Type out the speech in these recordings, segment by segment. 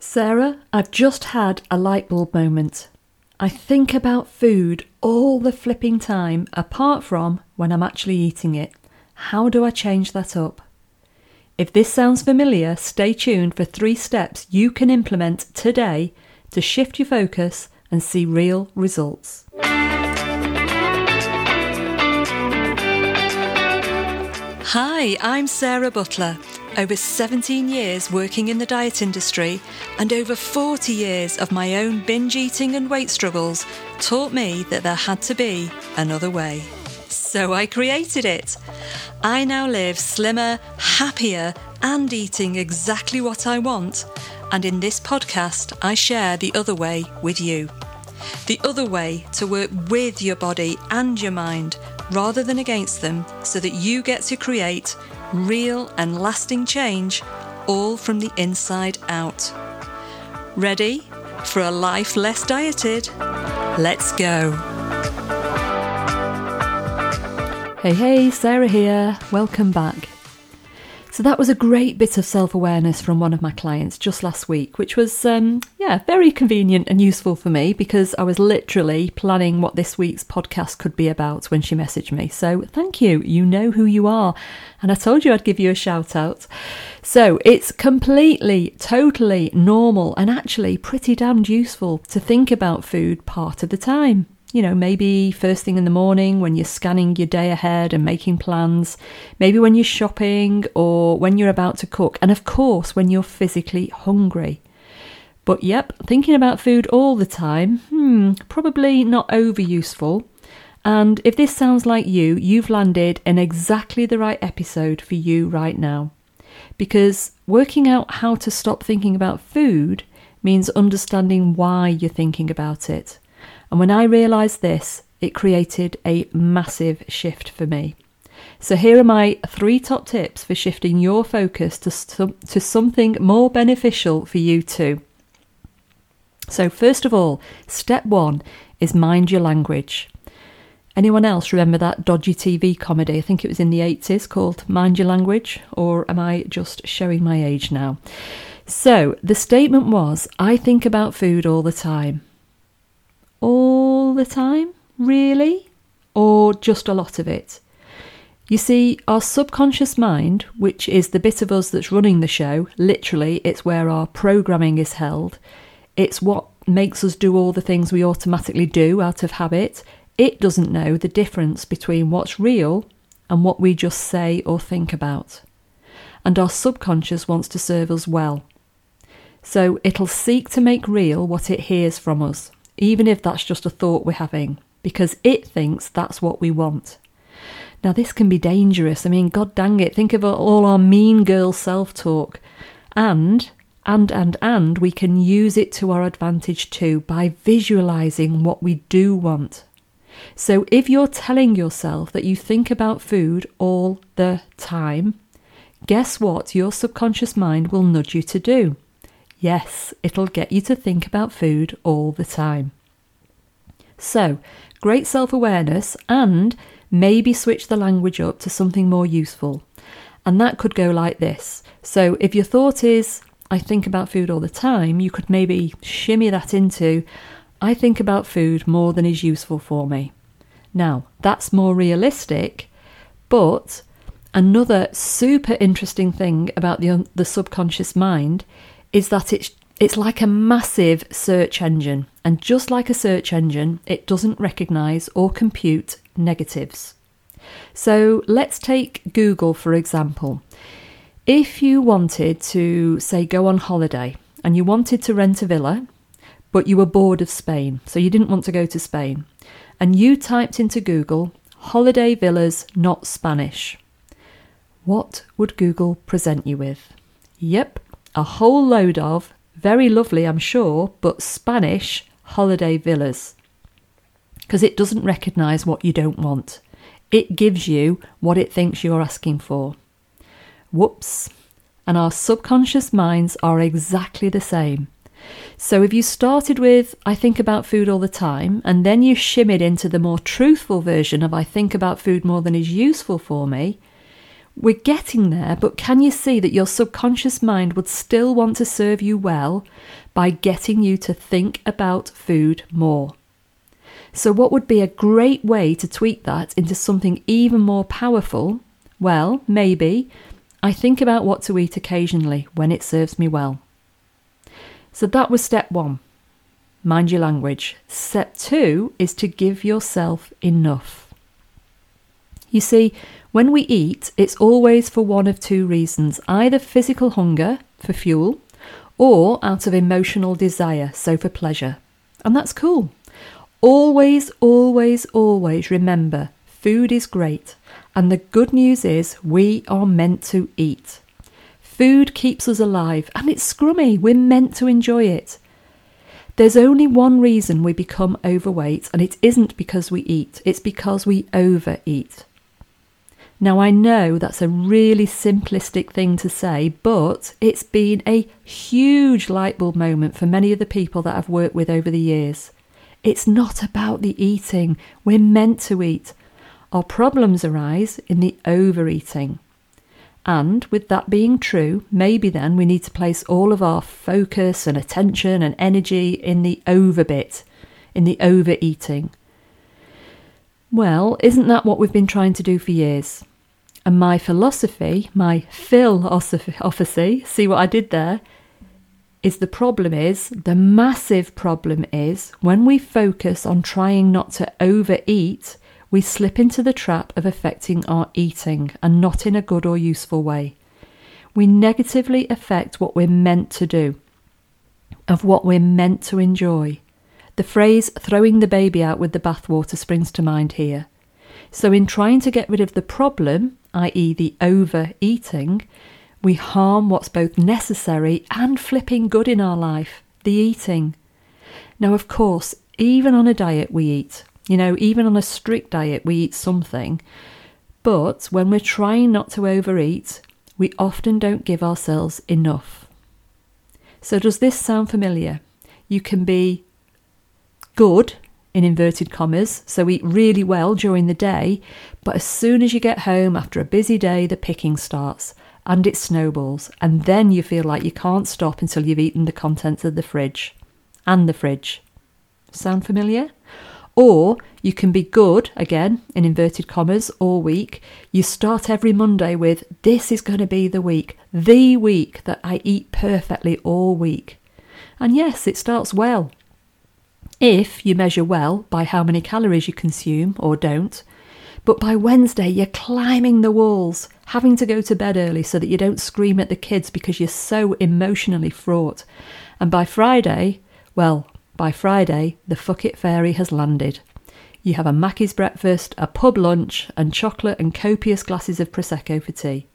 Sara, I've just had a light bulb moment. I think about food all the flipping time, apart from when I'm actually eating it. How do I change that up? If this sounds familiar, stay tuned for three steps you can implement today to shift your focus and see real results. Hi, I'm Sara Butler. Over 17 years working in the diet industry and over 40 years of my own binge eating and weight struggles taught me that there had to be another way. So I created it. I now live slimmer, happier, and eating exactly what I want. And in this podcast, I share the other way with you. The other way to work with your body and your mind rather than against them so that you get to create real and lasting change all from the inside out. Ready for a life less dieted? Let's go. Hey, hey, Sara here. Welcome back. So that was a great bit of self awareness from one of my clients just last week, which was, um, yeah, very convenient and useful for me because I was literally planning what this week's podcast could be about when she messaged me. So thank you. You know who you are. And I told you I'd give you a shout out. So it's completely, totally normal and actually pretty damned useful to think about food part of the time you know, maybe first thing in the morning when you're scanning your day ahead and making plans, maybe when you're shopping or when you're about to cook, and of course when you're physically hungry. But yep, thinking about food all the time, hmm, probably not over useful. And if this sounds like you, you've landed in exactly the right episode for you right now. Because working out how to stop thinking about food means understanding why you're thinking about it. And when I realised this, it created a massive shift for me. So, here are my three top tips for shifting your focus to, to something more beneficial for you too. So, first of all, step one is mind your language. Anyone else remember that dodgy TV comedy? I think it was in the 80s called Mind Your Language, or am I just showing my age now? So, the statement was I think about food all the time all the time, really? Or just a lot of it? You see, our subconscious mind, which is the bit of us that's running the show, literally, it's where our programming is held. It's what makes us do all the things we automatically do out of habit. It doesn't know the difference between what's real and what we just say or think about. And our subconscious wants to serve us well. So it'll seek to make real what it hears from us even if that's just a thought we're having, because it thinks that's what we want. Now, this can be dangerous. I mean, god dang it, think of all our mean girl self talk. And, and, and, and, we can use it to our advantage too by visualizing what we do want. So, if you're telling yourself that you think about food all the time, guess what your subconscious mind will nudge you to do? Yes, it'll get you to think about food all the time. So, great self awareness and maybe switch the language up to something more useful. And that could go like this. So, if your thought is, I think about food all the time, you could maybe shimmy that into, I think about food more than is useful for me. Now, that's more realistic, but another super interesting thing about the, the subconscious mind is that it's it's like a massive search engine, and just like a search engine, it doesn't recognize or compute negatives. So let's take Google for example. If you wanted to, say, go on holiday and you wanted to rent a villa, but you were bored of Spain, so you didn't want to go to Spain, and you typed into Google, holiday villas not Spanish, what would Google present you with? Yep, a whole load of, very lovely, I'm sure, but Spanish holiday villas. Because it doesn't recognise what you don't want. It gives you what it thinks you're asking for. Whoops. And our subconscious minds are exactly the same. So if you started with, I think about food all the time, and then you shimmied into the more truthful version of, I think about food more than is useful for me, We're getting there, but can you see that your subconscious mind would still want to serve you well by getting you to think about food more? So, what would be a great way to tweak that into something even more powerful? Well, maybe I think about what to eat occasionally when it serves me well. So, that was step one mind your language. Step two is to give yourself enough. You see, when we eat, it's always for one of two reasons either physical hunger for fuel or out of emotional desire, so for pleasure. And that's cool. Always, always, always remember food is great, and the good news is we are meant to eat. Food keeps us alive, and it's scrummy. We're meant to enjoy it. There's only one reason we become overweight, and it isn't because we eat, it's because we overeat. Now, I know that's a really simplistic thing to say, but it's been a huge lightbulb moment for many of the people that I've worked with over the years. It's not about the eating, we're meant to eat. Our problems arise in the overeating. And with that being true, maybe then we need to place all of our focus and attention and energy in the over bit, in the overeating. Well, isn't that what we've been trying to do for years? And my philosophy, my philosophy, see what I did there, is the problem is, the massive problem is, when we focus on trying not to overeat, we slip into the trap of affecting our eating and not in a good or useful way. We negatively affect what we're meant to do, of what we're meant to enjoy. The phrase throwing the baby out with the bathwater springs to mind here. So, in trying to get rid of the problem, i.e., the overeating, we harm what's both necessary and flipping good in our life the eating. Now, of course, even on a diet, we eat. You know, even on a strict diet, we eat something. But when we're trying not to overeat, we often don't give ourselves enough. So, does this sound familiar? You can be good in inverted commas, so eat really well during the day, but as soon as you get home after a busy day, the picking starts and it snowballs, and then you feel like you can't stop until you've eaten the contents of the fridge and the fridge. Sound familiar? Or you can be good, again, in inverted commas, all week. You start every Monday with, This is going to be the week, the week that I eat perfectly all week. And yes, it starts well. If you measure well by how many calories you consume or don't, but by Wednesday you're climbing the walls, having to go to bed early so that you don't scream at the kids because you're so emotionally fraught. And by Friday, well, by Friday, the fuck it fairy has landed. You have a Mackey's breakfast, a pub lunch, and chocolate and copious glasses of Prosecco for tea.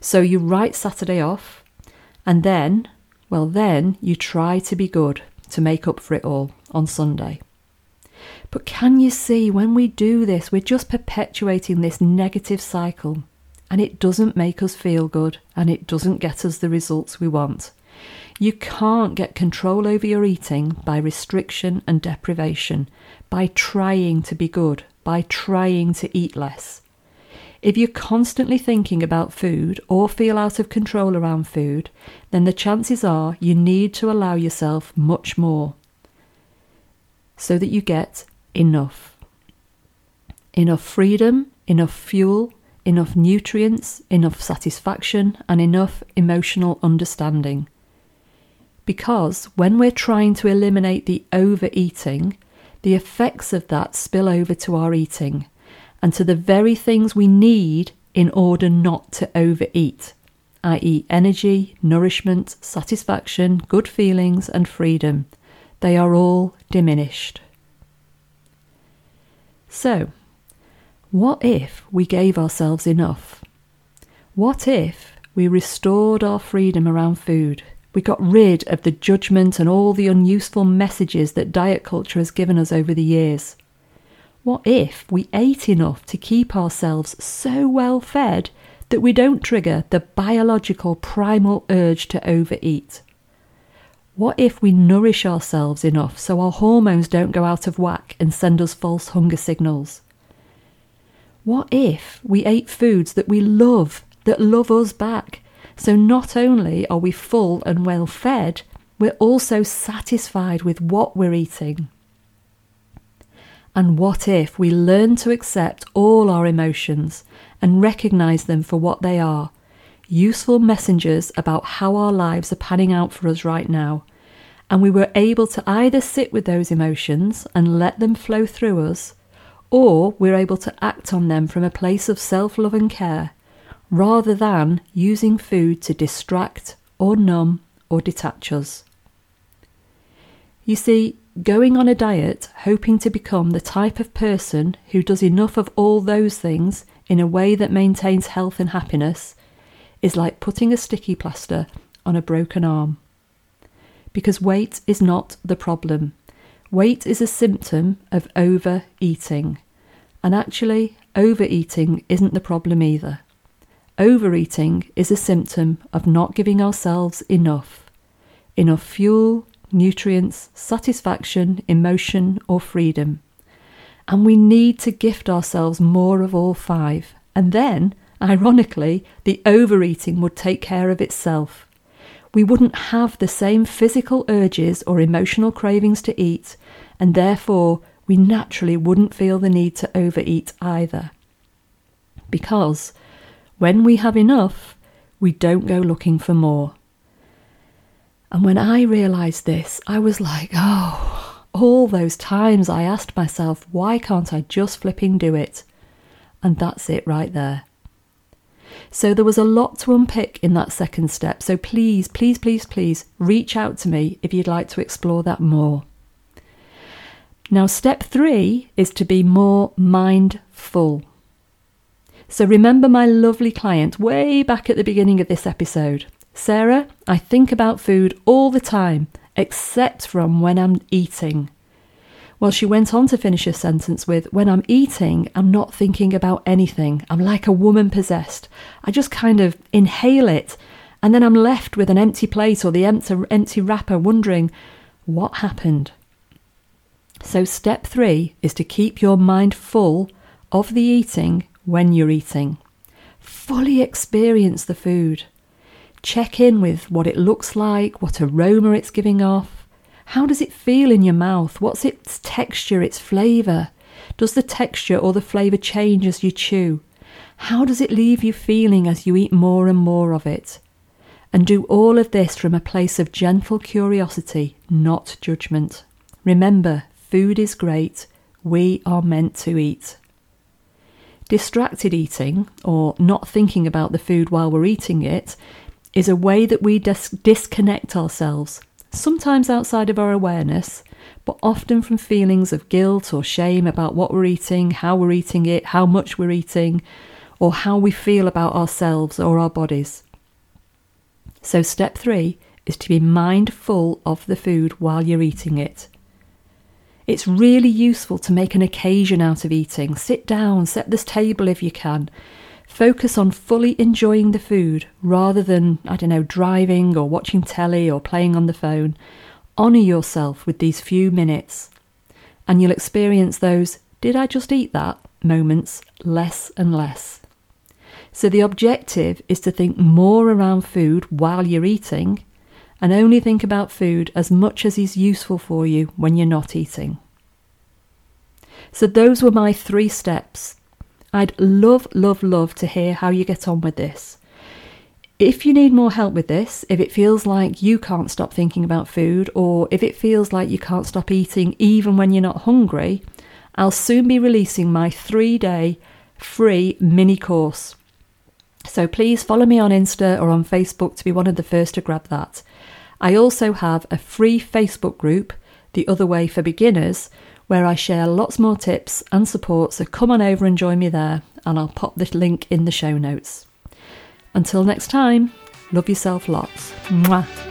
So you write Saturday off, and then, well, then you try to be good to make up for it all on Sunday. But can you see when we do this, we're just perpetuating this negative cycle and it doesn't make us feel good and it doesn't get us the results we want. You can't get control over your eating by restriction and deprivation, by trying to be good, by trying to eat less. If you're constantly thinking about food or feel out of control around food, then the chances are you need to allow yourself much more so that you get enough. Enough freedom, enough fuel, enough nutrients, enough satisfaction, and enough emotional understanding. Because when we're trying to eliminate the overeating, the effects of that spill over to our eating and to the very things we need in order not to overeat, i.e., energy, nourishment, satisfaction, good feelings, and freedom. They are all diminished. So, what if we gave ourselves enough? What if we restored our freedom around food? We got rid of the judgment and all the unuseful messages that diet culture has given us over the years. What if we ate enough to keep ourselves so well fed that we don't trigger the biological primal urge to overeat? What if we nourish ourselves enough so our hormones don't go out of whack and send us false hunger signals? What if we ate foods that we love that love us back. So not only are we full and well fed, we're also satisfied with what we're eating. And what if we learn to accept all our emotions and recognize them for what they are useful messengers about how our lives are panning out for us right now? And we were able to either sit with those emotions and let them flow through us, or we're able to act on them from a place of self love and care, rather than using food to distract or numb or detach us. You see, going on a diet hoping to become the type of person who does enough of all those things in a way that maintains health and happiness is like putting a sticky plaster on a broken arm. Because weight is not the problem. Weight is a symptom of overeating. And actually, overeating isn't the problem either. Overeating is a symptom of not giving ourselves enough. Enough fuel, nutrients, satisfaction, emotion, or freedom. And we need to gift ourselves more of all five. And then, ironically, the overeating would take care of itself. We wouldn't have the same physical urges or emotional cravings to eat, and therefore we naturally wouldn't feel the need to overeat either. Because when we have enough, we don't go looking for more. And when I realised this, I was like, oh, all those times I asked myself, why can't I just flipping do it? And that's it right there. So there was a lot to unpick in that second step. So please, please, please, please reach out to me if you'd like to explore that more. Now, step three is to be more mindful. So remember my lovely client way back at the beginning of this episode. Sara, I think about food all the time, except from when I'm eating. Well, she went on to finish her sentence with When I'm eating, I'm not thinking about anything. I'm like a woman possessed. I just kind of inhale it, and then I'm left with an empty plate or the empty, empty wrapper, wondering what happened. So, step three is to keep your mind full of the eating when you're eating. Fully experience the food. Check in with what it looks like, what aroma it's giving off. How does it feel in your mouth? What's its texture, its flavour? Does the texture or the flavour change as you chew? How does it leave you feeling as you eat more and more of it? And do all of this from a place of gentle curiosity, not judgment. Remember, food is great. We are meant to eat. Distracted eating, or not thinking about the food while we're eating it, is a way that we dis- disconnect ourselves, sometimes outside of our awareness, but often from feelings of guilt or shame about what we're eating, how we're eating it, how much we're eating, or how we feel about ourselves or our bodies. So, step three is to be mindful of the food while you're eating it. It's really useful to make an occasion out of eating. Sit down, set this table if you can, Focus on fully enjoying the food rather than, I don't know, driving or watching telly or playing on the phone. Honour yourself with these few minutes, and you'll experience those, did I just eat that? moments less and less. So the objective is to think more around food while you're eating and only think about food as much as is useful for you when you're not eating. So those were my three steps I'd love, love, love to hear how you get on with this. If you need more help with this, if it feels like you can't stop thinking about food, or if it feels like you can't stop eating even when you're not hungry, I'll soon be releasing my three day free mini course. So please follow me on Insta or on Facebook to be one of the first to grab that. I also have a free Facebook group, The Other Way for Beginners, where I share lots more tips and support. So come on over and join me there, and I'll pop the link in the show notes. Until next time, love yourself lots. Mwah.